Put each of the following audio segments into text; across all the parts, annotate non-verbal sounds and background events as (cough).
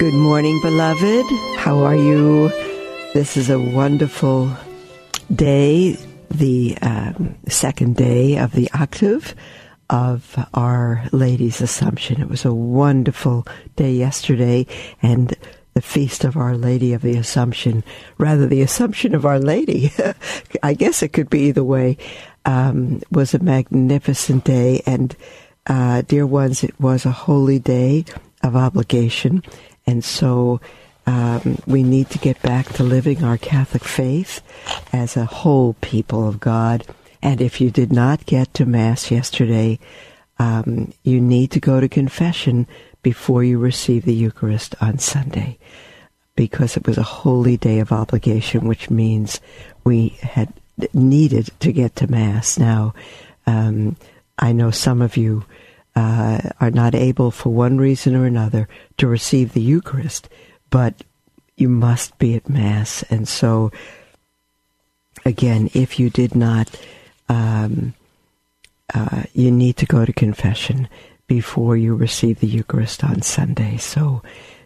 Good morning, beloved. How are you? This is a wonderful day, the um, second day of the octave of Our Lady's Assumption. It was a wonderful day yesterday, and the feast of Our Lady of the Assumption, rather, the Assumption of Our Lady. (laughs) I guess it could be either way. Um, was a magnificent day, and uh, dear ones, it was a holy day of obligation and so um, we need to get back to living our Catholic faith as a whole people of God. And if you did not get to Mass yesterday, um, you need to go to confession before you receive the Eucharist on Sunday because it was a holy day of obligation, which means we had needed to get to Mass. Now, um, I know some of you uh, are not able, for one reason or another, to receive the Eucharist, but you must be at Mass. And so, again, if you did not, um, uh, you need to go to confession before you receive the Eucharist on Sunday. So,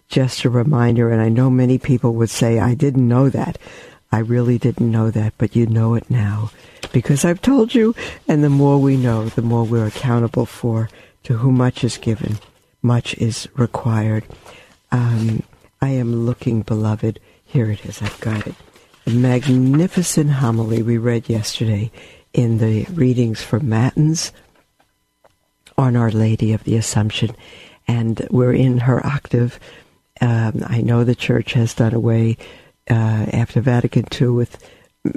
just a reminder, and I know many people would say, I didn't know that. I really didn't know that, but you know it now because I've told you, and the more we know, the more we're accountable for to whom much is given, much is required. Um, I am looking, beloved. Here it is. I've got it. The magnificent homily we read yesterday in the readings for Matins on Our Lady of the Assumption. And we're in her octave. Um, I know the church has done away uh, after Vatican II with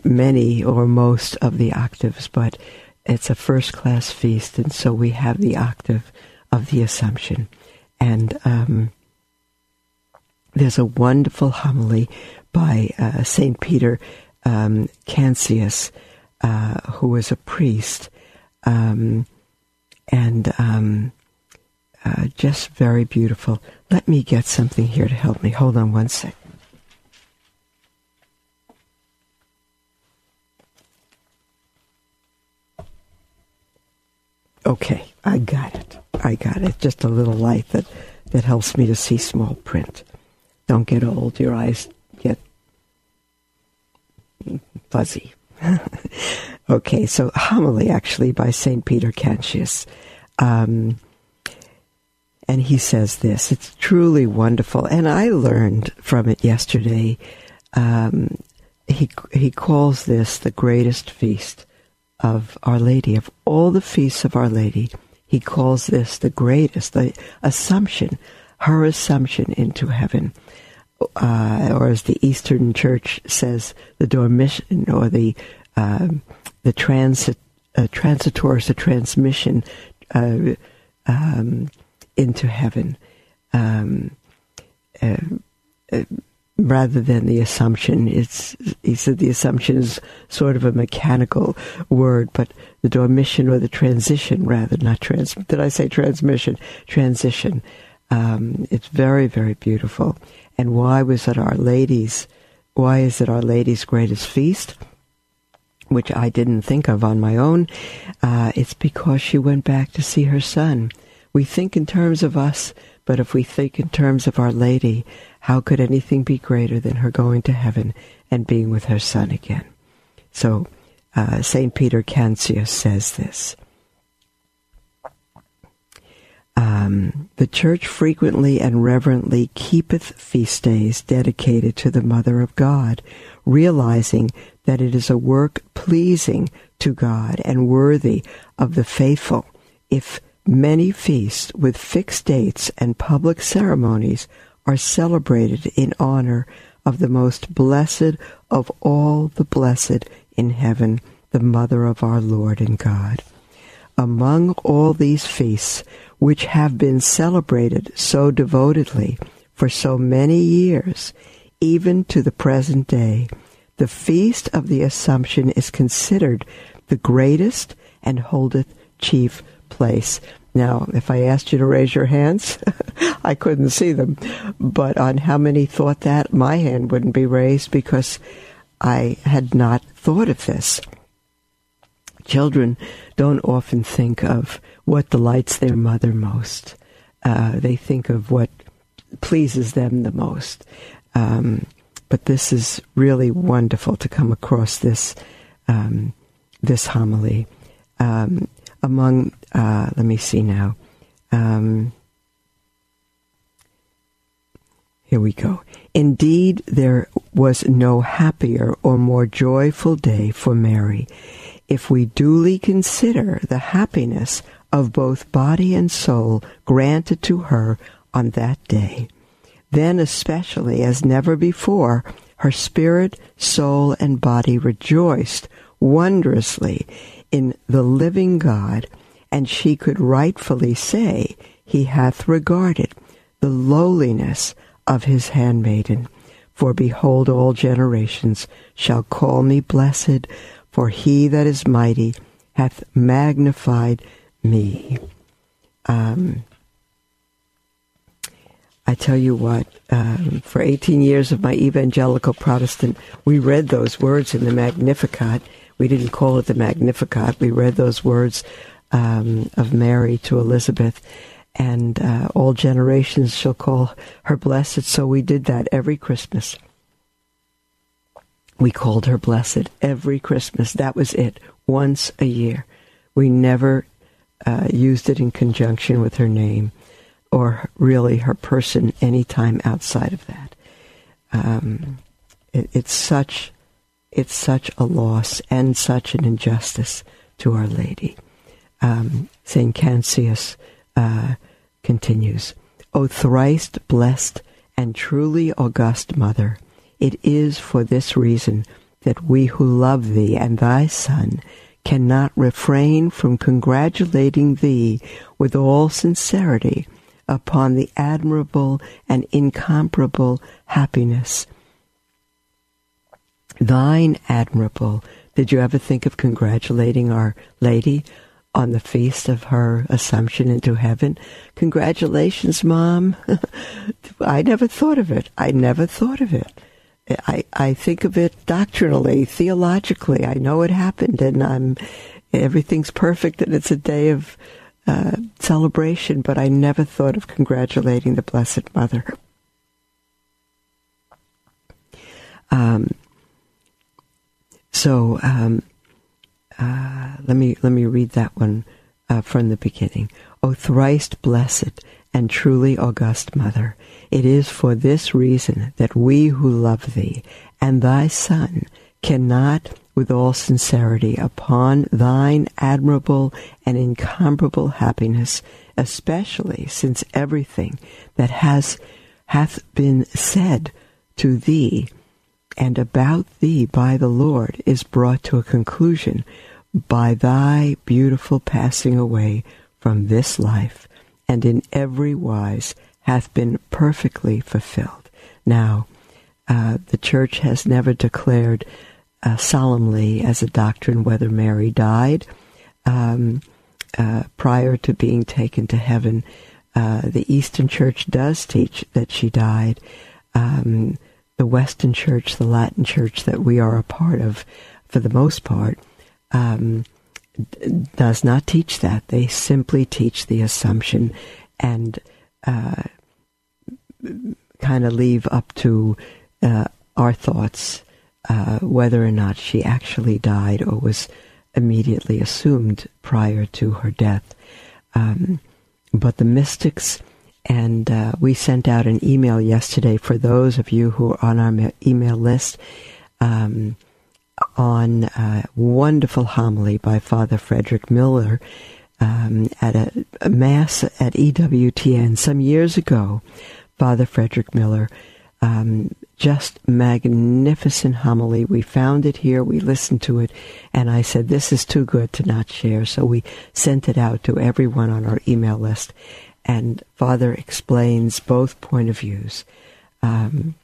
many or most of the octaves, but it's a first class feast, and so we have the octave of the Assumption. And um, there's a wonderful homily by uh, St. Peter um, Canisius, uh, who was a priest, um, and um, uh, just very beautiful. Let me get something here to help me. Hold on one second. Okay, I got it. I got it. Just a little light that, that helps me to see small print. Don't get old, your eyes get fuzzy. (laughs) okay, so homily actually by St. Peter Canisius. Um, and he says this it's truly wonderful. And I learned from it yesterday. Um, he, he calls this the greatest feast of Our Lady, of all the feasts of Our Lady, he calls this the greatest, the Assumption, her Assumption into heaven. Uh, or as the Eastern Church says, the dormition or the uh, the transit uh, the transmission uh, um, into heaven. Um, uh, uh, rather than the assumption. It's he said the assumption is sort of a mechanical word, but the dormition or the transition, rather not trans. Did I say transmission? Transition. Um, it's very very beautiful. And why was it Our Lady's? Why is it Our Lady's greatest feast? Which I didn't think of on my own. Uh, it's because she went back to see her son. We think in terms of us, but if we think in terms of Our Lady, how could anything be greater than her going to heaven and being with her son again? So, uh, St. Peter Canisius says this. Um, the church frequently and reverently keepeth feast days dedicated to the Mother of God, realizing that it is a work pleasing to God and worthy of the faithful if many feasts with fixed dates and public ceremonies are celebrated in honor of the most blessed of all the blessed in heaven, the Mother of our Lord and God. Among all these feasts, which have been celebrated so devotedly for so many years, even to the present day, the feast of the Assumption is considered the greatest and holdeth chief place. Now, if I asked you to raise your hands, (laughs) I couldn't see them. But on how many thought that, my hand wouldn't be raised because I had not thought of this. Children don't often think of what delights their mother most. Uh, they think of what pleases them the most. Um, but this is really wonderful to come across this um, this homily. Um, among, uh, let me see now. Um, here we go. Indeed, there was no happier or more joyful day for Mary if we duly consider the happiness of both body and soul granted to her on that day. Then, especially as never before, her spirit, soul, and body rejoiced wondrously in the living God, and she could rightfully say, He hath regarded the lowliness of his handmaiden. For behold, all generations shall call me blessed, for he that is mighty hath magnified me. Um, I tell you what, um, for 18 years of my evangelical Protestant, we read those words in the Magnificat, we didn't call it the Magnificat. We read those words um, of Mary to Elizabeth, and uh, all generations shall call her blessed. So we did that every Christmas. We called her blessed every Christmas. That was it, once a year. We never uh, used it in conjunction with her name or really her person any time outside of that. Um, it, it's such it's such a loss and such an injustice to Our Lady. Um, St. Cancius uh, continues, O thrice blessed and truly august Mother, it is for this reason that we who love thee and thy Son cannot refrain from congratulating thee with all sincerity upon the admirable and incomparable happiness thine admirable. Did you ever think of congratulating Our Lady on the feast of her Assumption into heaven? Congratulations, Mom. (laughs) I never thought of it. I never thought of it. I, I think of it doctrinally, theologically. I know it happened and I'm, everything's perfect and it's a day of uh, celebration, but I never thought of congratulating the Blessed Mother. Um, so um, uh, let me let me read that one uh, from the beginning. O thrice blessed and truly august Mother, it is for this reason that we who love Thee and Thy Son cannot, with all sincerity, upon Thine admirable and incomparable happiness, especially since everything that has hath been said to Thee and about thee by the Lord is brought to a conclusion by thy beautiful passing away from this life, and in every wise hath been perfectly fulfilled. Now, uh, the church has never declared uh, solemnly as a doctrine whether Mary died um, uh, prior to being taken to heaven. Uh, the Eastern Church does teach that she died. Um, the Western Church, the Latin Church that we are a part of, for the most part, um, does not teach that. They simply teach the assumption and uh, kind of leave up to uh, our thoughts uh, whether or not she actually died or was immediately assumed prior to her death. Um, but the mystics and uh, we sent out an email yesterday for those of you who are on our email list um, on a wonderful homily by Father Frederick Miller um, at a, a, mass at EWTN some years ago. Father Frederick Miller, um, just magnificent homily. We found it here, we listened to it, and I said, This is too good to not share. So we sent it out to everyone on our email list and Father explains both point of views. Um,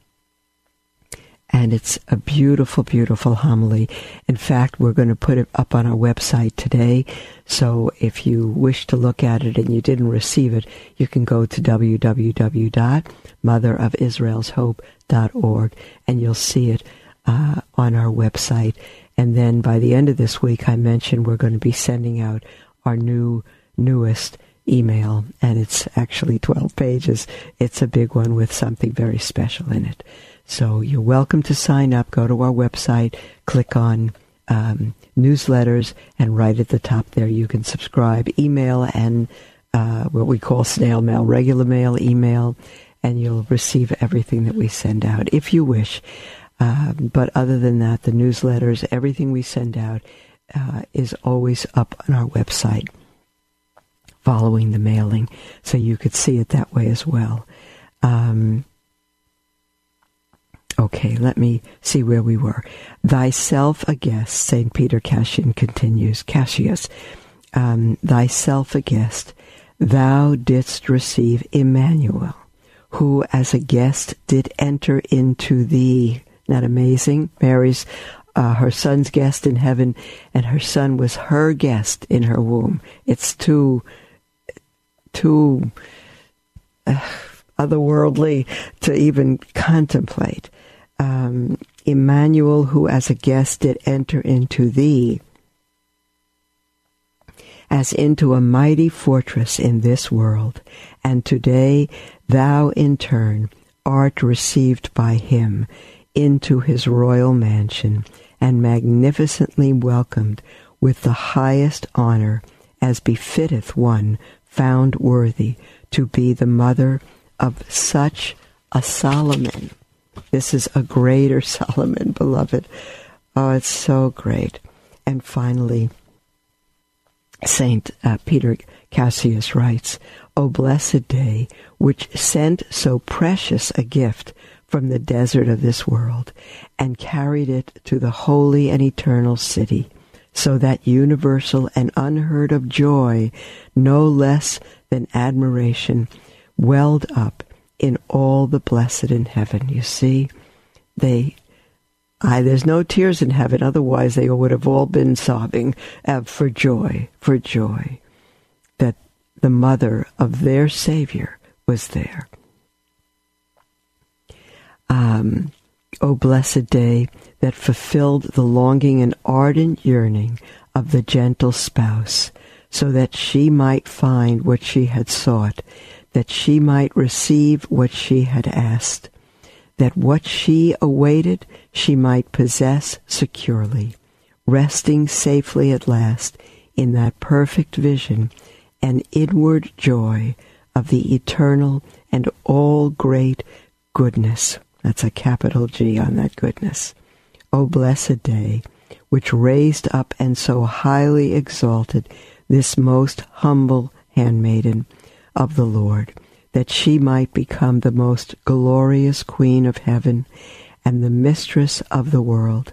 and it's a beautiful, beautiful homily. In fact, we're going to put it up on our website today. So if you wish to look at it and you didn't receive it, you can go to www.motherofisraelshope.org and you'll see it uh, on our website. And then by the end of this week, I mentioned we're going to be sending out our new, newest email, and it's actually 12 pages. It's a big one with something very special in it. So you're welcome to sign up. Go to our website, click on um, newsletters, and right at the top there you can subscribe, email, and uh, what we call snail mail, regular mail, email, and you'll receive everything that we send out if you wish. Um, but other than that, the newsletters, everything we send out uh, is always up on our website following the mailing, so you could see it that way as well. Um, Okay, let me see where we were. Thyself a guest, St. Peter Cassian continues, Cassius, um, thyself a guest, thou didst receive Emmanuel, who as a guest did enter into thee. Not amazing? Mary's uh, her son's guest in heaven, and her son was her guest in her womb. It's too, too uh, otherworldly to even contemplate um, Emmanuel, who as a guest did enter into thee, as into a mighty fortress in this world, and today thou in turn art received by him into his royal mansion, and magnificently welcomed with the highest honor, as befitteth one found worthy to be the mother of such a Solomon. This is a greater (laughs) Solomon, beloved. Oh, it's so great. And finally, Saint uh, Peter Cassius writes, O blessed day, which sent so precious a gift from the desert of this world and carried it to the holy and eternal city, so that universal and unheard of joy, no less than admiration, welled up in all the blessed in heaven. You see, they, I, there's no tears in heaven. Otherwise, they would have all been sobbing uh, for joy, for joy that the mother of their Savior was there. Um, O blessed day that fulfilled the longing and ardent yearning of the gentle spouse, so that she might find what she had sought that she might receive what she had asked, that what she awaited she might possess securely, resting safely at last in that perfect vision and inward joy of the eternal and all great goodness. That's a capital G on that goodness. O blessed day, which raised up and so highly exalted this most humble handmaiden, of the Lord, that she might become the most glorious Queen of heaven and the mistress of the world.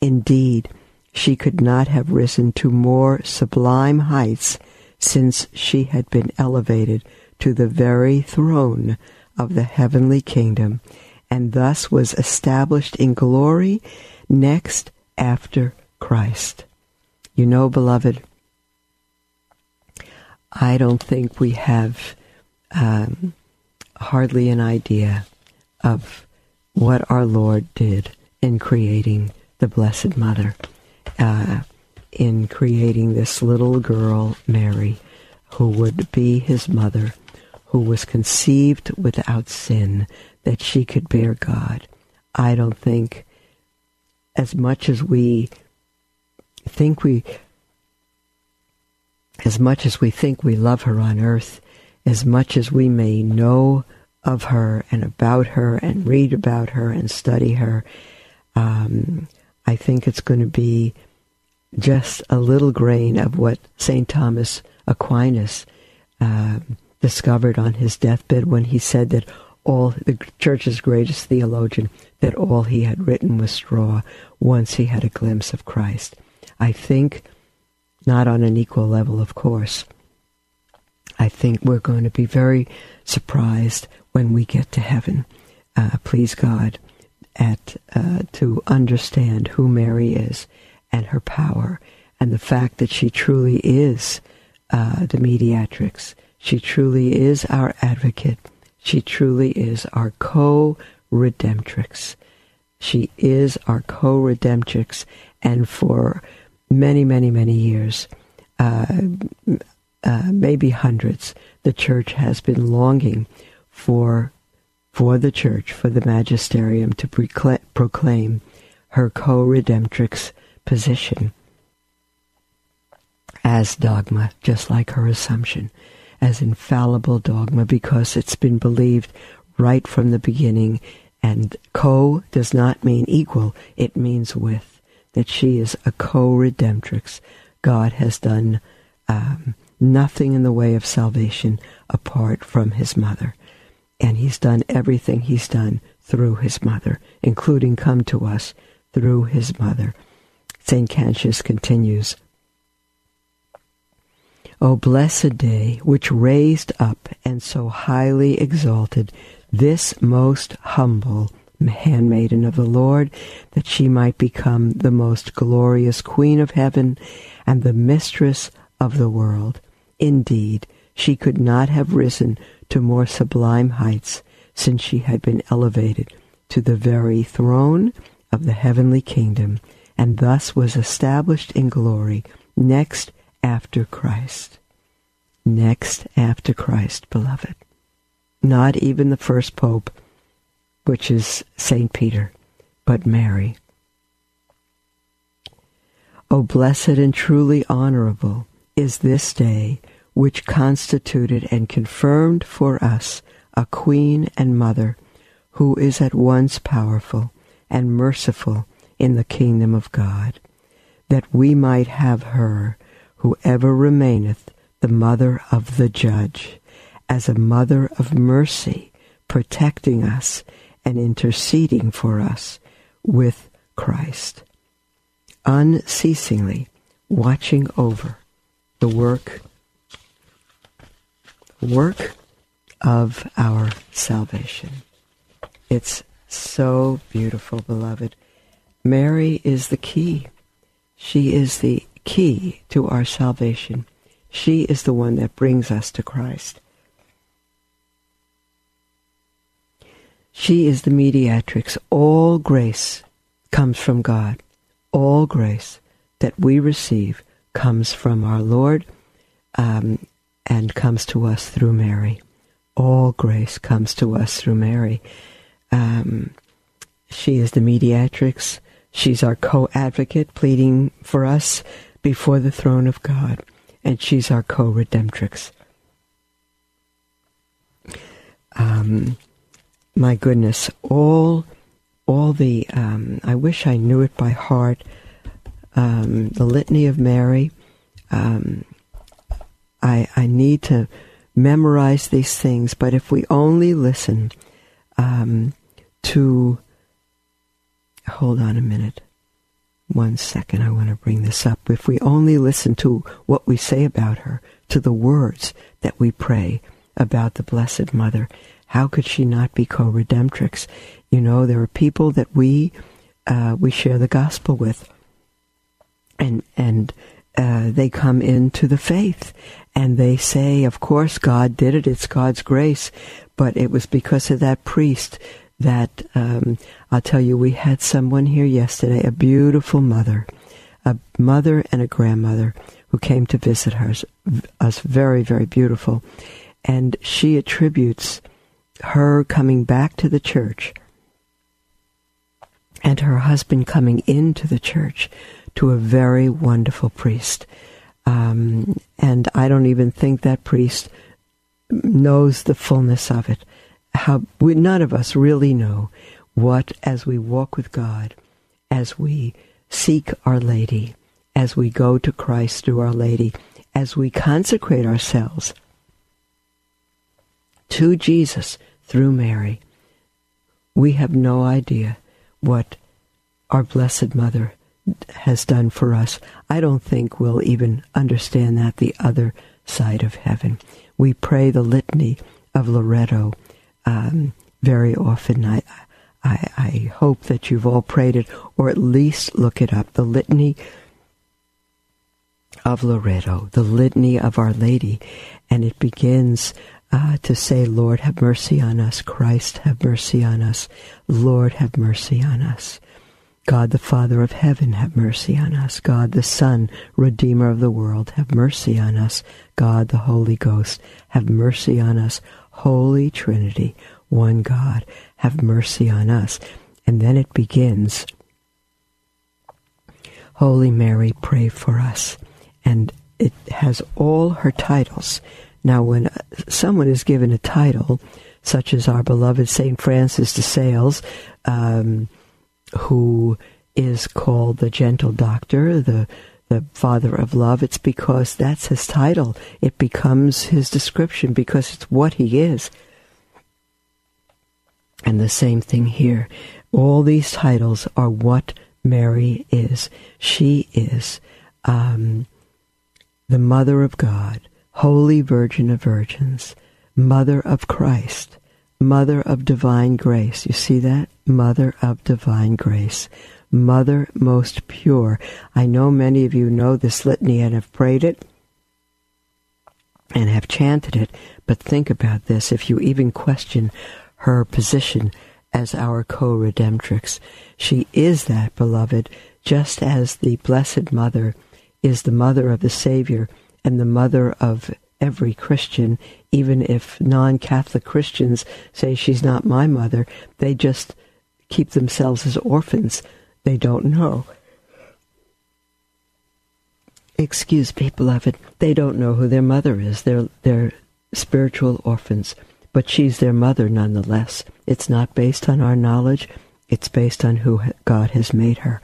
Indeed, she could not have risen to more sublime heights since she had been elevated to the very throne of the heavenly kingdom, and thus was established in glory next after Christ. You know, beloved, I don't think we have um, hardly an idea of what our Lord did in creating the Blessed Mother, uh, in creating this little girl, Mary, who would be his mother, who was conceived without sin, that she could bear God. I don't think, as much as we think we as much as we think we love her on earth, as much as we may know of her and about her and read about her and study her, um, I think it's going to be just a little grain of what St. Thomas Aquinas uh, discovered on his deathbed when he said that all the church's greatest theologian, that all he had written was straw once he had a glimpse of Christ. I think not on an equal level, of course. I think we're going to be very surprised when we get to heaven. Uh, please God, at uh, to understand who Mary is and her power and the fact that she truly is uh, the mediatrix. She truly is our advocate. She truly is our co-redemptrix. She is our co-redemptrix, and for many, many, many years, uh, uh, maybe hundreds, the church has been longing for for the church, for the magisterium to proclaim her co-redemptrix position as dogma, just like her assumption, as infallible dogma, because it's been believed right from the beginning. And co does not mean equal, it means with, that she is a co redemptrix. God has done um, nothing in the way of salvation apart from his mother. And he's done everything he's done through his mother, including come to us through his mother. St. Cantius continues, O blessed day, which raised up and so highly exalted this most humble handmaiden of the Lord, that she might become the most glorious Queen of heaven and the mistress of the world. Indeed, she could not have risen to more sublime heights since she had been elevated to the very throne of the heavenly kingdom, and thus was established in glory next after Christ. Next after Christ, beloved. Not even the first pope, which is St. Peter, but Mary. O blessed and truly honorable is this day which constituted and confirmed for us a queen and mother who is at once powerful and merciful in the kingdom of God, that we might have her who ever remaineth the mother of the judge, as a mother of mercy, protecting us and interceding for us with Christ, unceasingly watching over the work work of our salvation. It's so beautiful, beloved. Mary is the key. She is the key to our salvation. She is the one that brings us to Christ. She is the mediatrix. All grace comes from God. All grace that we receive comes from our Lord um, and comes to us through Mary. All grace comes to us through Mary. Um, she is the mediatrix. She's our co advocate, pleading for us before the throne of God and she's our co-redemptrix. Um, my goodness, all all the um, I wish I knew it by heart. Um, the Litany of Mary. Um, I I need to memorize these things, but if we only listen um, to hold on a minute. One second, I want to bring this up. If we only listen to what we say about her, to the words that we pray about the Blessed Mother, how could she not be co-redemptrix? You know, there are people that we uh, we share the gospel with, and and uh, they come into the faith, and they say, of course, God did it; it's God's grace, but it was because of that priest that um, I'll tell you, we had someone here yesterday, a beautiful mother, a mother and a grandmother who came to visit her, us very, very beautiful. And she attributes her coming back to the church and her husband coming into the church to a very wonderful priest. Um, and I don't even think that priest knows the fullness of it how we, none of us really know what, as we walk with God, as we seek Our Lady, as we go to Christ through Our Lady, as we consecrate ourselves to Jesus through Mary, we have no idea what our Blessed Mother has done for us. I don't think we'll even understand that the other side of heaven. We pray the litany of Loretto um, very often. I, I, I hope that you've all prayed it, or at least look it up. The litany of Loretto, the litany of Our Lady, and it begins uh, to say, Lord, have mercy on us. Christ, have mercy on us. Lord, have mercy on us. God the Father of heaven, have mercy on us. God the Son, Redeemer of the world, have mercy on us. God the Holy Ghost, have mercy on us. Holy Trinity, one God, have mercy on us. And then it begins, Holy Mary, pray for us. And it has all her titles. Now, when someone is given a title, such as our beloved St. Francis de Sales, um, who is called the gentle doctor, the the father of love, it's because that's his title. It becomes his description because it's what he is. And the same thing here. All these titles are what Mary is. She is um, the Mother of God, Holy Virgin of Virgins, Mother of Christ, Mother of Divine Grace. You see that? Mother of Divine Grace. Mother most pure. I know many of you know this litany and have prayed it and have chanted it, but think about this. If you even question her position as our co-redemptrix, she is that, beloved, just as the Blessed Mother is the mother of the Savior and the mother of every Christian, even if non Catholic Christians say she's not my mother, they just keep themselves as orphans they don't know. Excuse me, beloved. They don't know who their mother is. They're, they're spiritual orphans. But she's their mother nonetheless. It's not based on our knowledge. It's based on who God has made her.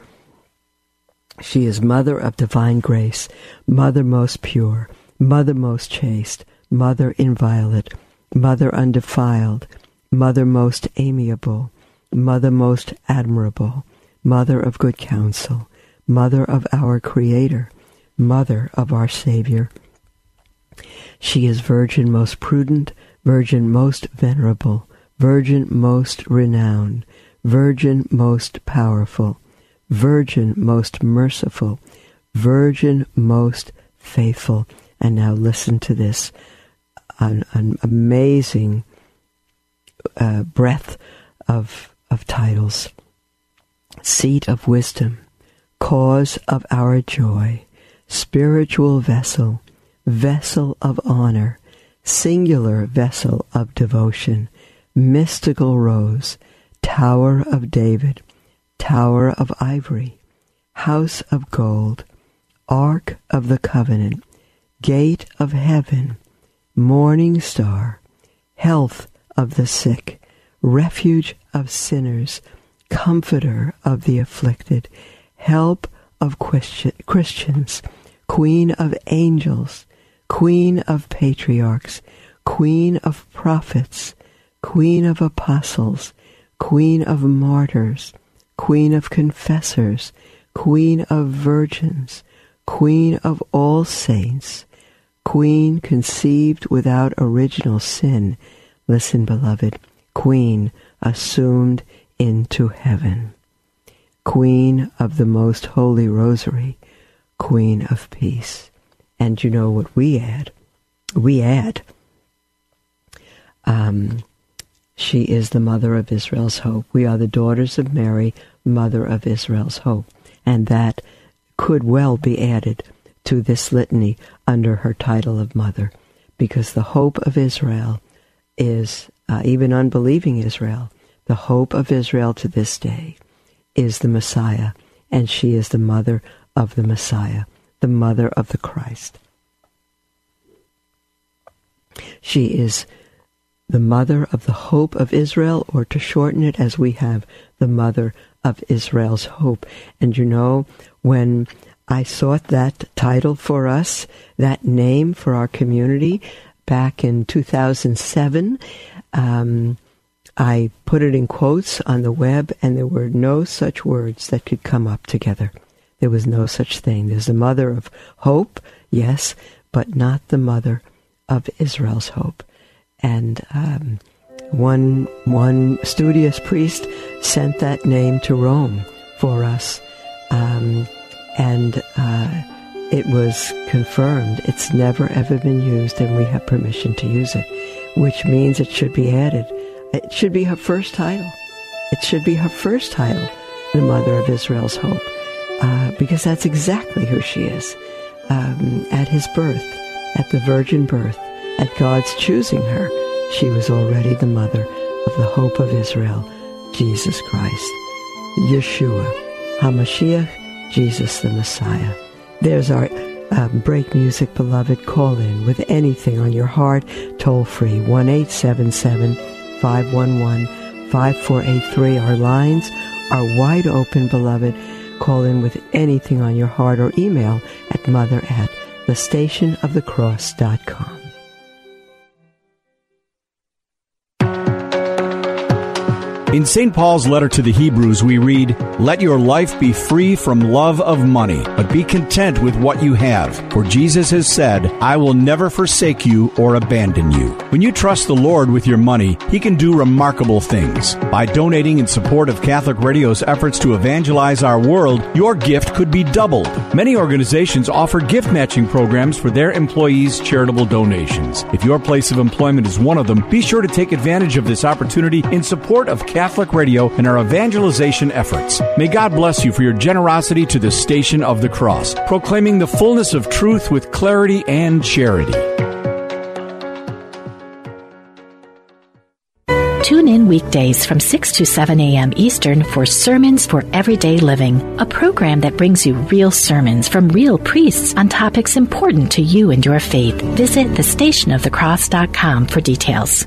She is Mother of divine grace, Mother most pure, Mother most chaste, Mother inviolate, Mother undefiled, Mother most amiable, Mother most admirable, Mother of good counsel, Mother of our Creator, Mother of our Savior. She is Virgin most prudent, Virgin most venerable, Virgin most renowned, Virgin most powerful, Virgin most merciful, Virgin most faithful. And now listen to this. An, an amazing uh, breadth of, of titles. Seat of wisdom, cause of our joy, spiritual vessel, vessel of honor, singular vessel of devotion, mystical rose, tower of David, tower of ivory, house of gold, ark of the covenant, gate of heaven, morning star, health of the sick, refuge of sinners, comforter of the afflicted, help of Christians, queen of angels, queen of patriarchs, queen of prophets, queen of apostles, queen of martyrs, queen of confessors, queen of virgins, queen of all saints, queen conceived without original sin. Listen, beloved, queen assumed into heaven. Queen of the most holy rosary, Queen of peace. And you know what we add? We add, um, she is the mother of Israel's hope. We are the daughters of Mary, mother of Israel's hope. And that could well be added to this litany under her title of mother, because the hope of Israel is, uh, even unbelieving Israel, the hope of Israel to this day is the Messiah, and she is the mother of the Messiah, the mother of the Christ. She is the mother of the hope of Israel, or to shorten it as we have, the mother of Israel's hope. And you know, when I sought that title for us, that name for our community back in 2007, um, I put it in quotes on the web, and there were no such words that could come up together. There was no such thing. There's the mother of hope, yes, but not the mother of Israel's hope. And um, one one studious priest sent that name to Rome for us, um, and uh, it was confirmed. It's never ever been used, and we have permission to use it, which means it should be added. It should be her first title. It should be her first title, the Mother of Israel's Hope, uh, because that's exactly who she is. Um, at his birth, at the virgin birth, at God's choosing her, she was already the mother of the hope of Israel, Jesus Christ, Yeshua, HaMashiach, Jesus the Messiah. There's our um, break music, beloved. Call in with anything on your heart, toll free, 1 511 5483. Our lines are wide open, beloved. Call in with anything on your heart or email at mother at thestationofthecross.com. In St. Paul's letter to the Hebrews, we read, Let your life be free from love of money, but be content with what you have. For Jesus has said, I will never forsake you or abandon you. When you trust the Lord with your money, He can do remarkable things. By donating in support of Catholic Radio's efforts to evangelize our world, your gift could be doubled. Many organizations offer gift matching programs for their employees' charitable donations. If your place of employment is one of them, be sure to take advantage of this opportunity in support of Catholic Catholic Radio and our evangelization efforts. May God bless you for your generosity to the Station of the Cross, proclaiming the fullness of truth with clarity and charity. Tune in weekdays from 6 to 7 a.m. Eastern for Sermons for Everyday Living, a program that brings you real sermons from real priests on topics important to you and your faith. Visit thestationofthecross.com for details.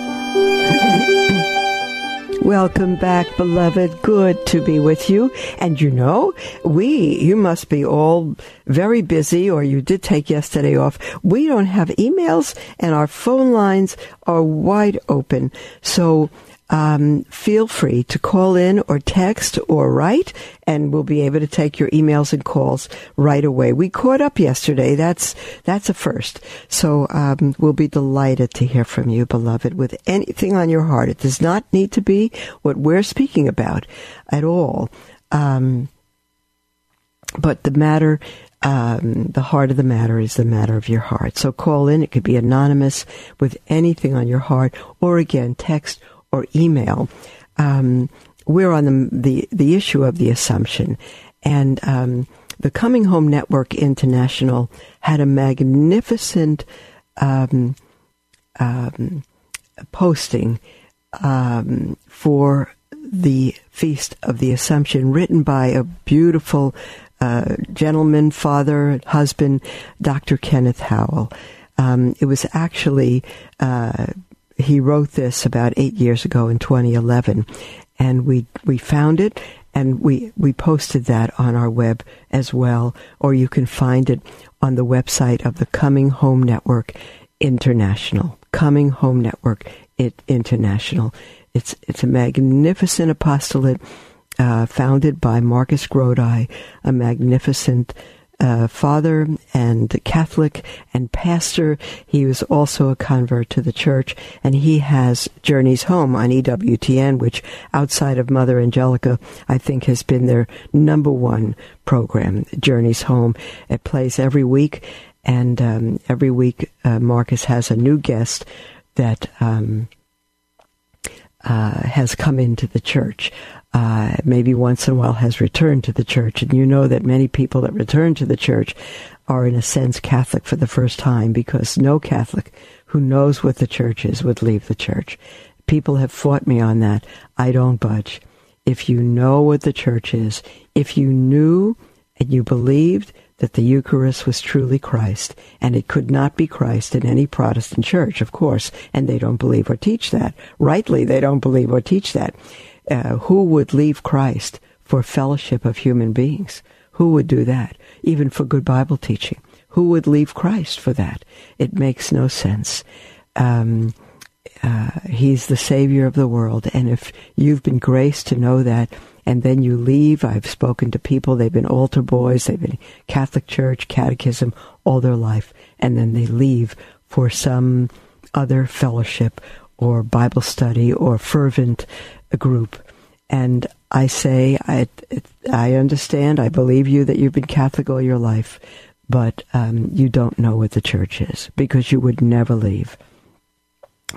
Welcome back, beloved. Good to be with you. And you know, we, you must be all very busy or you did take yesterday off. We don't have emails and our phone lines are wide open. So um, feel free to call in or text or write, and we'll be able to take your emails and calls right away. We caught up yesterday. That's that's a first. So um, we'll be delighted to hear from you, beloved, with anything on your heart. It does not need to be what we're speaking about at all. Um, but the matter um, the heart of the matter is the matter of your heart. So call in. It could be anonymous with anything on your heart, or again, text or email. Um, we're on the, the, the issue of the Assumption, and um, the Coming Home Network International had a magnificent um, um posting um, for the Feast of the Assumption, written by a beautiful uh, gentleman, father, husband, Dr. Kenneth Howell. Um, it was actually uh, he wrote this about eight years ago in 2011, and we we found it and we we posted that on our web as well, or you can find it on the website of the Coming Home Network International. Coming Home Network it, International. It's it's a magnificent apostolate uh, founded by Marcus Grodi, a magnificent uh, father and Catholic and pastor. He was also a convert to the church, and he has Journeys Home on EWTN, which outside of Mother Angelica, I think has been their number one program. Journeys Home. It plays every week, and um, every week uh, Marcus has a new guest that. Um, uh, has come into the church uh, maybe once in a while has returned to the church. And you know that many people that return to the church are, in a sense, Catholic for the first time because no Catholic who knows what the church is would leave the church. People have fought me on that. I don't budge. If you know what the church is, if you knew and you believed that the Eucharist was truly Christ, and it could not be Christ in any Protestant church, of course, and they don't believe or teach that. Rightly, they don't believe or teach that uh, who would leave Christ for fellowship of human beings? Who would do that? Even for good Bible teaching. Who would leave Christ for that? It makes no sense. Um, uh, he's the Savior of the world. And if you've been graced to know that, and then you leave, I've spoken to people, they've been altar boys, they've been Catholic Church, catechism all their life, and then they leave for some other fellowship or Bible study or fervent group. And I say, I, I understand, I believe you that you've been Catholic all your life, but um, you don't know what the church is because you would never leave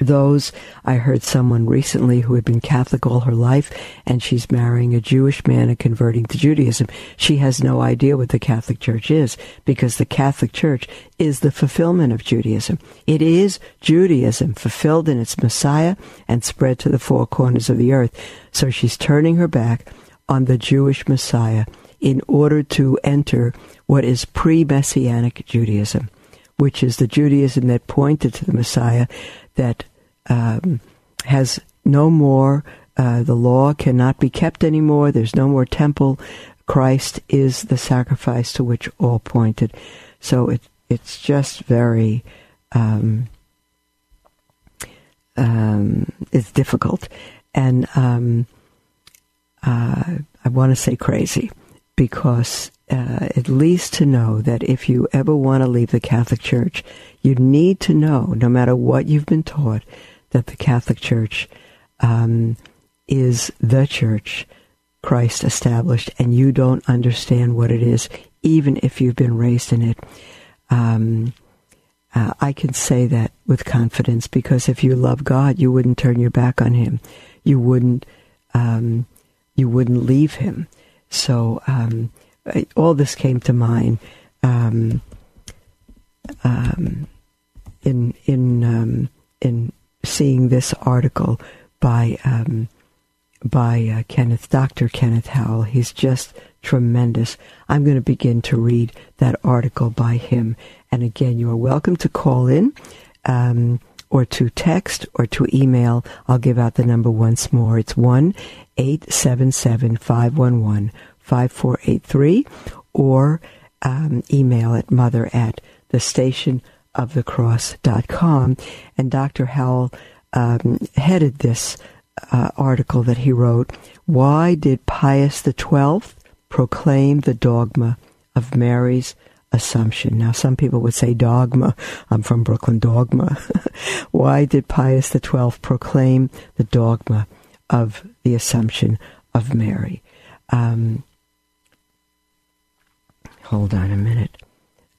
those I heard someone recently who had been Catholic all her life and she's marrying a Jewish man and converting to Judaism. She has no idea what the Catholic Church is because the Catholic Church is the fulfillment of Judaism. It is Judaism fulfilled in its Messiah and spread to the four corners of the earth. So she's turning her back on the Jewish Messiah in order to enter what is pre-Messianic Judaism, which is the Judaism that pointed to the Messiah that um, has no more, uh, the law cannot be kept anymore, there's no more temple. Christ is the sacrifice to which all pointed. So it, it's just very, um, um, it's difficult. And um, uh, I want to say crazy because uh, at least to know that if you ever want to leave the Catholic Church, you need to know, no matter what you've been taught, that the Catholic Church um, is the church Christ established, and you don't understand what it is, even if you've been raised in it. Um, uh, I can say that with confidence because if you love God, you wouldn't turn your back on Him. You wouldn't. Um, you wouldn't leave Him. So um, all this came to mind. Um, um, in in um, in seeing this article by um, by uh, Kenneth, Dr. Kenneth Howell. He's just tremendous. I'm going to begin to read that article by him. And again, you are welcome to call in um, or to text or to email. I'll give out the number once more. It's 1 877 511 5483 or um, email at mother at the station of the. And Dr. Howell um, headed this uh, article that he wrote Why did Pius XII proclaim the dogma of Mary's Assumption? Now, some people would say dogma. I'm from Brooklyn, dogma. (laughs) Why did Pius XII proclaim the dogma of the Assumption of Mary? Um, hold on a minute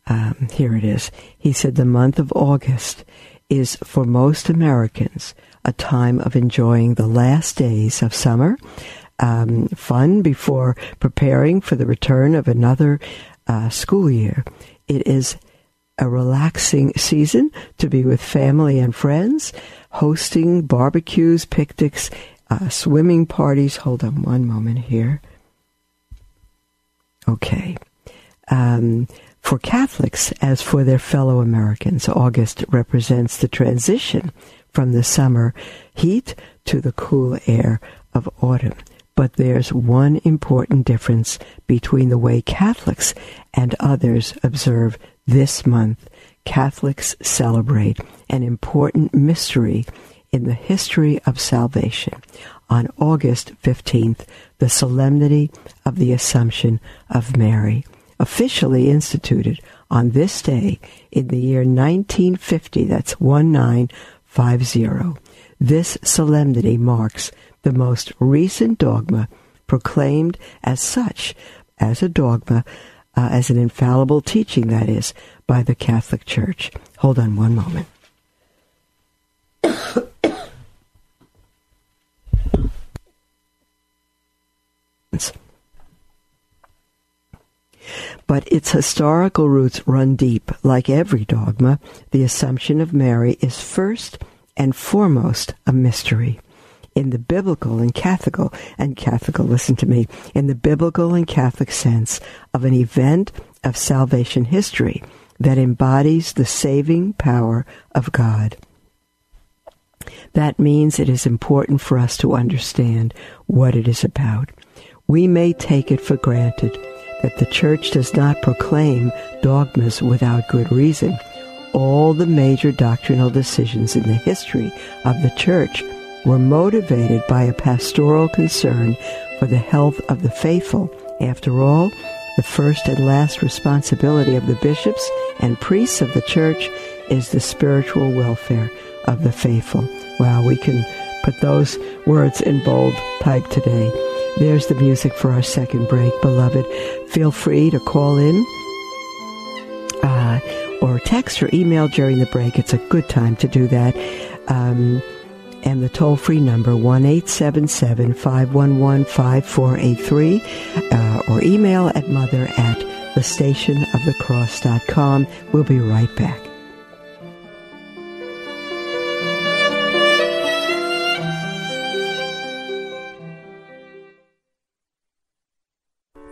um, here it is. He said the month of August is for most Americans a time of enjoying the last days of summer, um, fun before preparing for the return of another uh, school year. It is a relaxing season to be with family and friends, hosting barbecues, picnics, uh, swimming parties. Hold on one moment here. Okay. Um, for Catholics, as for their fellow Americans, August represents the transition from the summer heat to the cool air of autumn. But there's one important difference between the way Catholics and others observe this month. Catholics celebrate an important mystery in the history of salvation. On August 15th, the Solemnity of the Assumption of Mary, officially instituted on this day in the year 1950, that's 1950. This solemnity marks the most recent dogma proclaimed as such, as a dogma, uh, as an infallible teaching, that is, by the Catholic Church. Hold on one moment. But its historical roots run deep. Like every dogma, the Assumption of Mary is first and foremost a mystery. In the biblical and Catholic, and Catholic, listen to me, in the biblical and Catholic sense of an event of salvation history that embodies the saving power of God. That means it is important for us to understand what it is about. We may take it for granted that the Church does not proclaim dogmas without good reason. All the major doctrinal decisions in the history of the Church were motivated by a pastoral concern for the health of the faithful. After all, the first and last responsibility of the bishops and priests of the Church is the spiritual welfare of the faithful. Wow, we can put those words in bold type today. There's the music for our second break, beloved. Feel free to call in uh, or text or email during the break. It's a good time to do that. Um, and the toll free number, 1 511 5483, uh, or email at mother at thestationofthecross.com. We'll be right back.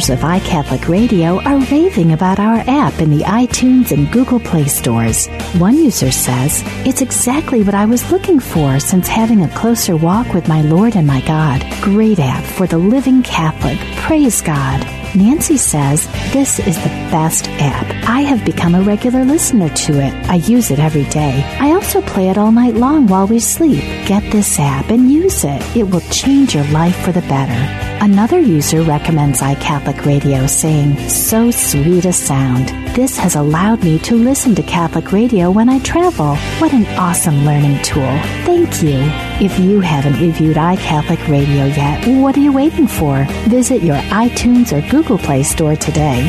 Users of iCatholic Radio are raving about our app in the iTunes and Google Play stores. One user says, It's exactly what I was looking for since having a closer walk with my Lord and my God. Great app for the living Catholic. Praise God. Nancy says this is the best app. I have become a regular listener to it. I use it every day. I also play it all night long while we sleep. Get this app and use it. It will change your life for the better. Another user recommends iCatholic Radio, saying, So sweet a sound. This has allowed me to listen to Catholic radio when I travel. What an awesome learning tool. Thank you. If you haven't reviewed iCatholic Radio yet, what are you waiting for? Visit your iTunes or Google Play store today.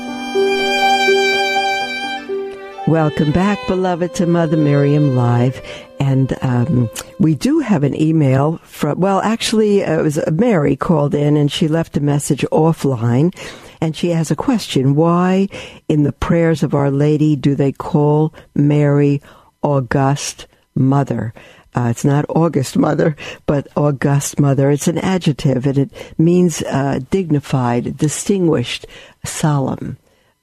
Welcome back, beloved, to Mother Miriam Live. And um, we do have an email from, well, actually, uh, it was uh, Mary called in and she left a message offline. And she has a question. Why, in the prayers of Our Lady, do they call Mary August Mother? Uh, it's not August mother, but august mother. It's an adjective, and it means uh, dignified, distinguished, solemn,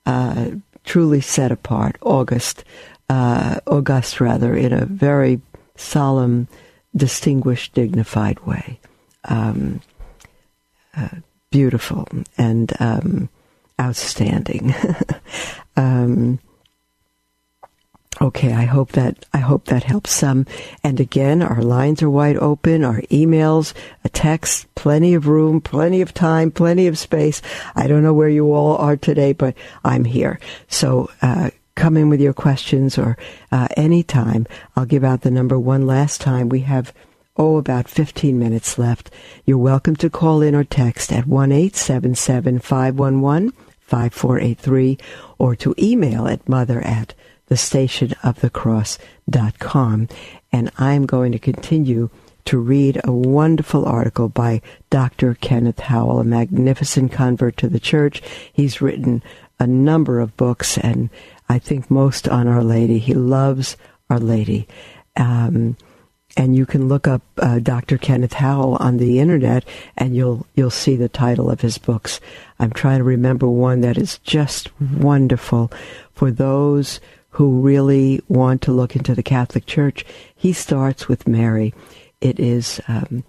uh, truly set apart. August, uh, august rather, in a very solemn, distinguished, dignified way. Um, uh, beautiful and um, outstanding. (laughs) um, Okay, I hope that I hope that helps some. And again, our lines are wide open, our emails, a text, plenty of room, plenty of time, plenty of space. I don't know where you all are today, but I'm here. So uh, come in with your questions or uh, anytime. I'll give out the number one last time. We have oh about 15 minutes left. You're welcome to call in or text at one eight seven seven five one one five four eight three, or to email at mother at the station of the cross.com. And I'm going to continue to read a wonderful article by Dr. Kenneth Howell, a magnificent convert to the church. He's written a number of books, and I think most on Our Lady. He loves Our Lady. Um, and you can look up uh, Dr. Kenneth Howell on the internet, and you'll you'll see the title of his books. I'm trying to remember one that is just wonderful for those who really want to look into the Catholic Church, he starts with Mary. It is um,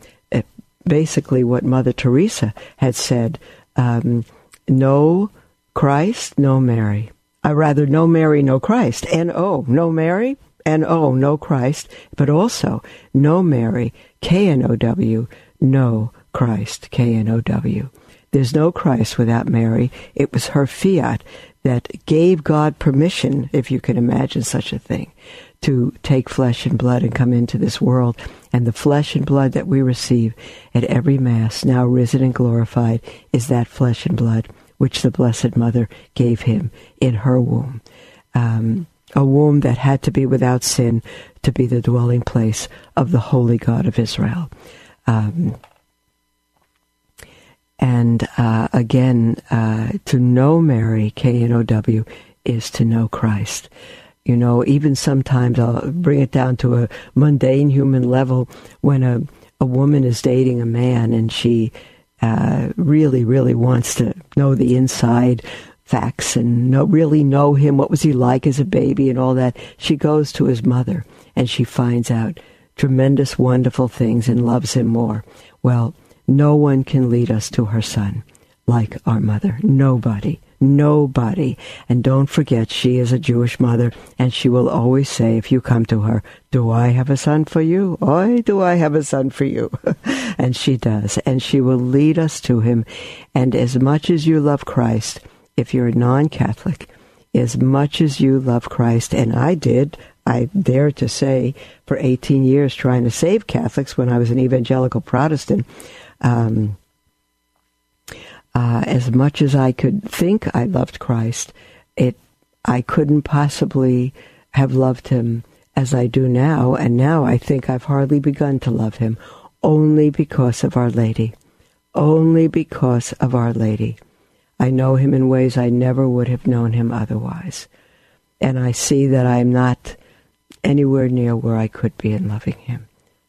basically what Mother Teresa had said um, no Christ, no Mary. I uh, rather, no Mary, no Christ. And oh, no Mary, and oh, no Christ, but also no Mary, K N O W, no Christ, K N O W. There's no Christ without Mary. It was her fiat that gave God permission, if you can imagine such a thing, to take flesh and blood and come into this world. And the flesh and blood that we receive at every Mass, now risen and glorified, is that flesh and blood which the Blessed Mother gave him in her womb. Um, a womb that had to be without sin to be the dwelling place of the Holy God of Israel. Um, and uh, again, uh, to know Mary, K N O W, is to know Christ. You know, even sometimes I'll bring it down to a mundane human level when a, a woman is dating a man and she uh, really, really wants to know the inside facts and know, really know him. What was he like as a baby and all that? She goes to his mother and she finds out tremendous, wonderful things and loves him more. Well, no one can lead us to her son like our mother. Nobody. Nobody. And don't forget, she is a Jewish mother, and she will always say, if you come to her, Do I have a son for you? Oi, do I have a son for you? (laughs) and she does. And she will lead us to him. And as much as you love Christ, if you're a non Catholic, as much as you love Christ, and I did, I dare to say, for 18 years trying to save Catholics when I was an evangelical Protestant, um, uh, as much as I could think I loved Christ, it I couldn't possibly have loved him as I do now, and now I think I've hardly begun to love him, only because of Our Lady, only because of Our Lady. I know him in ways I never would have known him otherwise, and I see that I'm not anywhere near where I could be in loving him.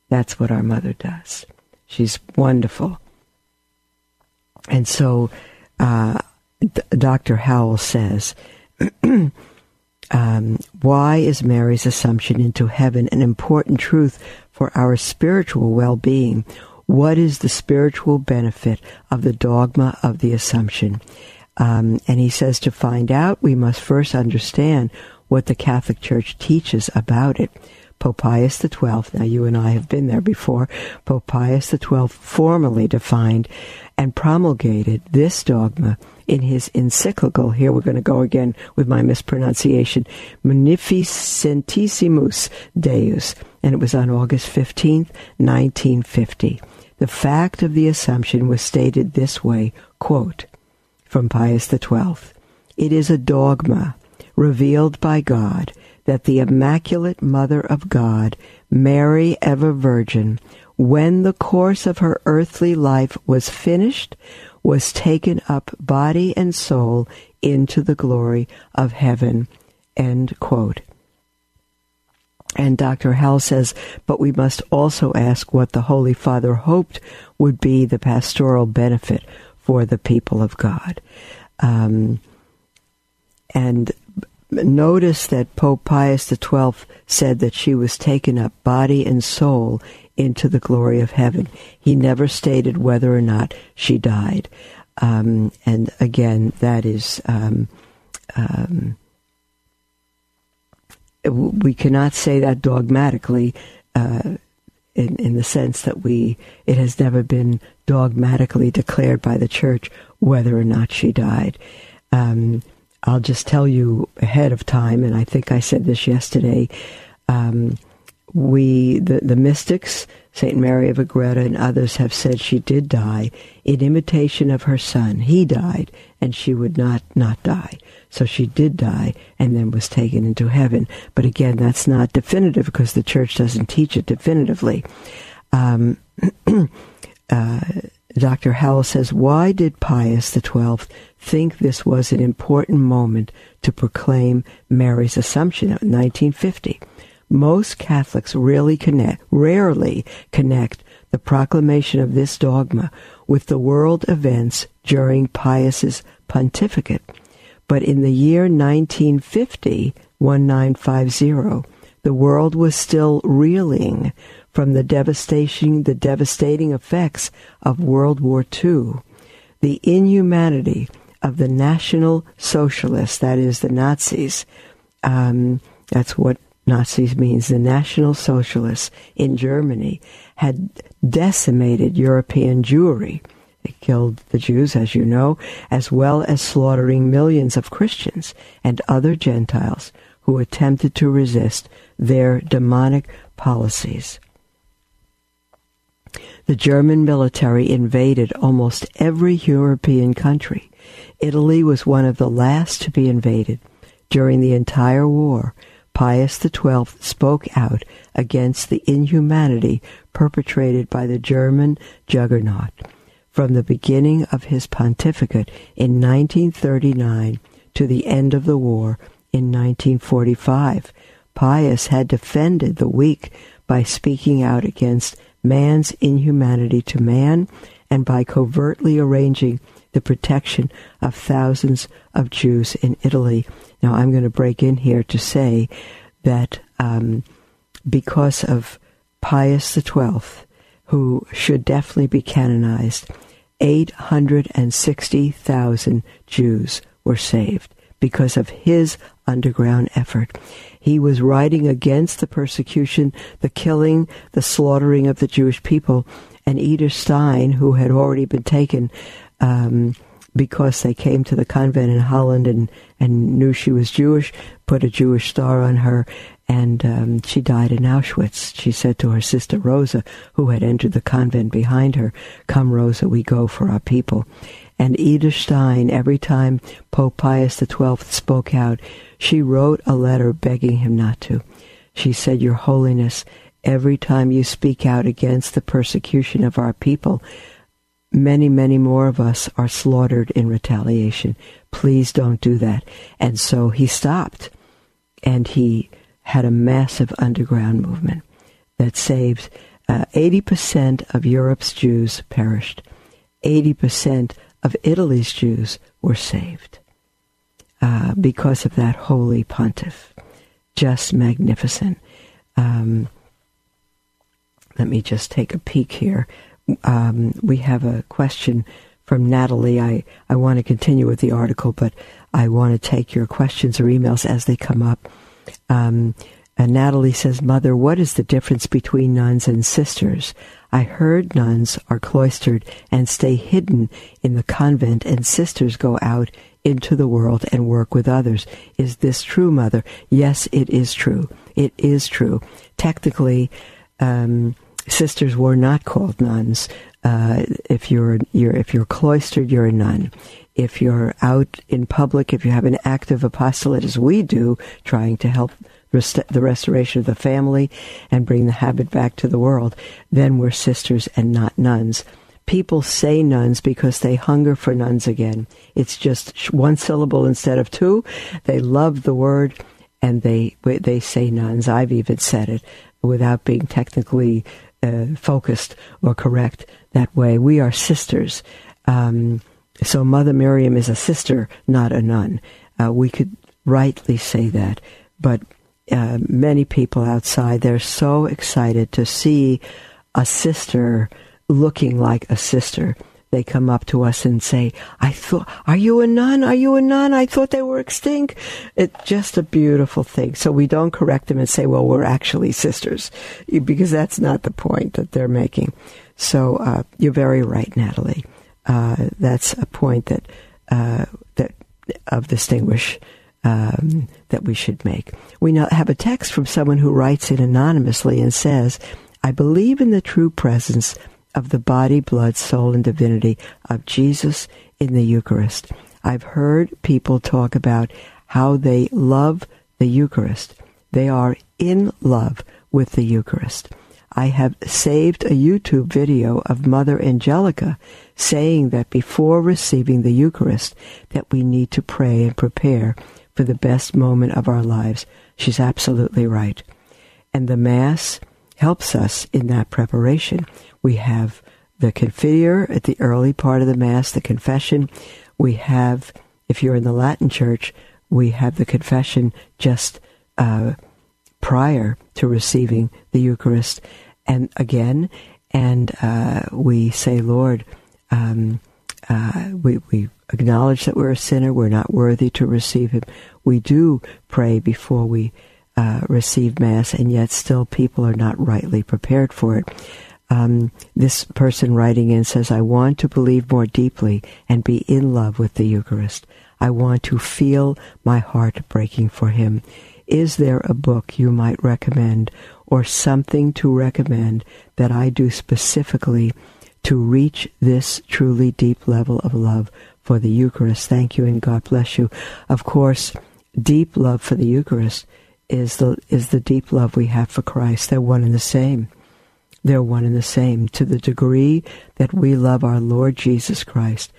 That's what our mother does. She's wonderful. And so uh, Dr. Howell says, (clears throat) um, why is Mary's assumption into heaven an important truth for our spiritual well being? What is the spiritual benefit of the dogma of the Assumption? Um, and he says to find out, we must first understand what the Catholic Church teaches about it. Pope Pius XII, now you and I have been there before, Pope Pius XII formally defined and promulgated this dogma in his encyclical. Here we're going to go again with my mispronunciation, Munificentissimus Deus, and it was on August 15th, 1950. The fact of the Assumption was stated this way, quote, from Pius XII. It is a dogma revealed by God that the Immaculate Mother of God, Mary ever Virgin, when the course of her earthly life was finished, was taken up body and soul into the glory of heaven. End quote. And Dr. Howell says, but we must also ask what the Holy Father hoped would be the pastoral benefit for the people of God. Um, and notice that Pope Pius XII said that she was taken up body and soul into the glory of heaven. He never stated whether or not she died. Um, and again, that is, um, um, we cannot say that dogmatically. Uh, in, in the sense that we, it has never been dogmatically declared by the church whether or not she died. Um, I'll just tell you ahead of time, and I think I said this yesterday. Um, we, the, the mystics, St. Mary of Agreda and others have said she did die in imitation of her son. He died, and she would not not die. So she did die and then was taken into heaven. But again, that's not definitive because the church doesn't teach it definitively. Um, (clears throat) uh, Dr. Howell says, Why did Pius XII think this was an important moment to proclaim Mary's Assumption in 1950? Most Catholics rarely connect, rarely connect the proclamation of this dogma with the world events during Pius's pontificate. But in the year 1950, 1950, the world was still reeling from the devastation, the devastating effects of World War II. The inhumanity of the National Socialists, that is, the Nazis, um, that's what Nazis means, the National Socialists in Germany, had decimated European Jewry they killed the Jews, as you know, as well as slaughtering millions of Christians and other Gentiles who attempted to resist their demonic policies. The German military invaded almost every European country. Italy was one of the last to be invaded. During the entire war, Pius XII spoke out against the inhumanity perpetrated by the German juggernaut from the beginning of his pontificate in 1939 to the end of the war in 1945. Pius had defended the weak by speaking out against man's inhumanity to man and by covertly arranging the protection of thousands of Jews in Italy. Now, I'm going to break in here to say that um, because of Pius XII, who should definitely be canonized, 860,000 Jews were saved because of his underground effort. He was writing against the persecution, the killing, the slaughtering of the Jewish people. And Edith Stein, who had already been taken um, because they came to the convent in Holland and, and knew she was Jewish, put a Jewish star on her and um, she died in Auschwitz. She said to her sister Rosa, who had entered the convent behind her, Come, Rosa, we go for our people. And Edith Stein, every time Pope Pius XII spoke out, she wrote a letter begging him not to. She said, Your Holiness, every time you speak out against the persecution of our people, many, many more of us are slaughtered in retaliation. Please don't do that. And so he stopped and he had a massive underground movement that saved uh, 80% of Europe's Jews perished. 80% of Italy's Jews were saved uh, because of that holy pontiff. Just magnificent. Um, let me just take a peek here. Um, we have a question from Natalie. I, I want to continue with the article, but I want to take your questions or emails as they come up. Um, and Natalie says, Mother, what is the difference between nuns and sisters? I heard nuns are cloistered and stay hidden in the convent, and sisters go out into the world and work with others. Is this true, Mother? Yes, it is true. It is true. Technically, um, sisters were not called nuns. Uh, if you're, you're if you're cloistered, you're a nun if you're out in public, if you have an active apostolate as we do, trying to help rest- the restoration of the family and bring the habit back to the world, then we're sisters and not nuns. People say nuns because they hunger for nuns again. It's just one syllable instead of two. They love the word and they they say nuns. I've even said it without being technically uh, focused or correct that way. We are sisters. Um, so Mother Miriam is a sister, not a nun. Uh, we could rightly say that, but uh, many people outside they're so excited to see a sister looking like a sister they come up to us and say, I thought, are you a nun? Are you a nun? I thought they were extinct. It's just a beautiful thing. So we don't correct them and say, well, we're actually sisters, because that's not the point that they're making. So uh, you're very right, Natalie. Uh, that's a point that uh, that of distinguish um, that we should make. We now have a text from someone who writes it anonymously and says, "I believe in the true presence of the body, blood, soul, and divinity of Jesus in the Eucharist. I've heard people talk about how they love the Eucharist. They are in love with the Eucharist. I have saved a YouTube video of Mother Angelica saying that before receiving the Eucharist that we need to pray and prepare for the best moment of our lives. She's absolutely right. And the Mass helps us in that preparation. We have the Confiteor at the early part of the Mass, the confession. We have, if you're in the Latin Church, we have the confession just uh, prior to receiving the Eucharist. And again, and uh, we say, Lord, um, uh, we, we acknowledge that we're a sinner, we're not worthy to receive Him. We do pray before we uh, receive Mass, and yet still people are not rightly prepared for it um, this person writing in says, I want to believe more deeply and be in love with the Eucharist. I want to feel my heart breaking for Him. Is there a book you might recommend or something to recommend that I do specifically to reach this truly deep level of love for the Eucharist? Thank you and God bless you. Of course, deep love for the Eucharist is the, is the deep love we have for Christ. They're one and the same. They're one and the same. To the degree that we love our Lord Jesus Christ,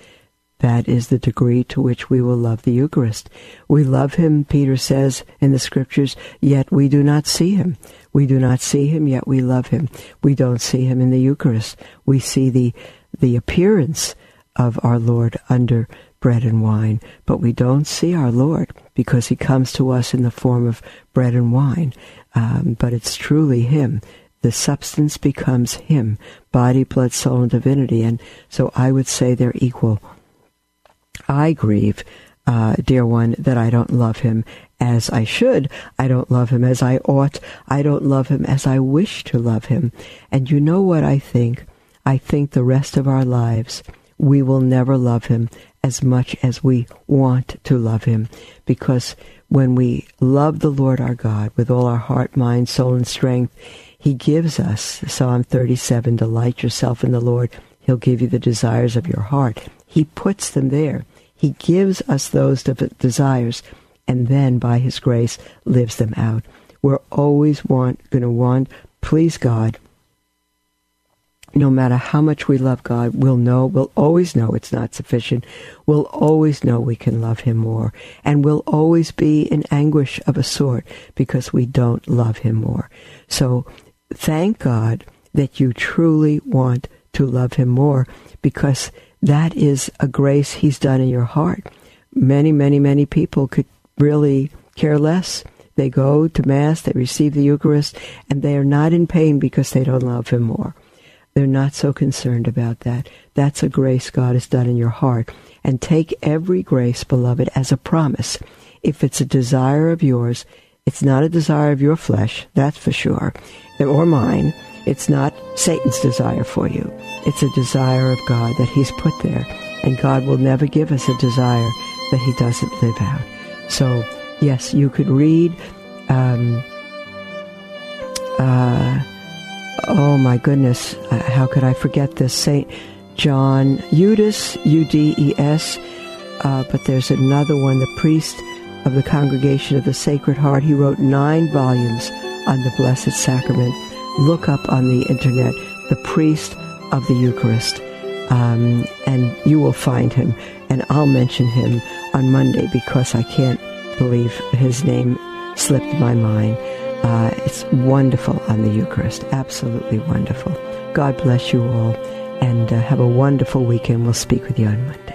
that is the degree to which we will love the Eucharist. We love him, Peter says in the scriptures, yet we do not see him. We do not see him, yet we love him. We don't see him in the Eucharist. We see the, the appearance of our Lord under bread and wine, but we don't see our Lord because he comes to us in the form of bread and wine. Um, but it's truly him the substance becomes him, body, blood, soul, and divinity. And so I would say they're equal. I grieve, uh, dear one, that I don't love him as I should. I don't love him as I ought. I don't love him as I wish to love him. And you know what I think? I think the rest of our lives we will never love him as much as we want to love him because when we love the Lord our God with all our heart, mind, soul, and strength, he gives us, Psalm 37, delight yourself in the Lord. He'll give you the desires of your heart. He puts them there. He gives us those desires and then by his grace lives them out. We're always want going to want please God. No matter how much we love God, we'll know, we'll always know it's not sufficient. We'll always know we can love him more. And we'll always be in anguish of a sort because we don't love him more. So thank God that you truly want to love Him more because that is a grace He's done in your heart. Many, many, many people could really care less. They go to Mass, they receive the Eucharist, and they are not in pain because they don't love Him more. They're not so concerned about that. That's a grace God has done in your heart. And take every grace, beloved, as a promise. If it's a desire of yours, it's not a desire of your flesh, that's for sure or mine. It's not Satan's desire for you. It's a desire of God that He's put there. And God will never give us a desire that He doesn't live out. So, yes, you could read, um, uh, oh my goodness, uh, how could I forget this? Saint John Eudes, U D E S, uh, but there's another one, the priest of the Congregation of the Sacred Heart. He wrote nine volumes on the Blessed Sacrament. Look up on the internet the priest of the Eucharist, um, and you will find him. And I'll mention him on Monday because I can't believe his name slipped my mind. Uh, it's wonderful on the Eucharist. Absolutely wonderful. God bless you all and uh, have a wonderful weekend. We'll speak with you on Monday.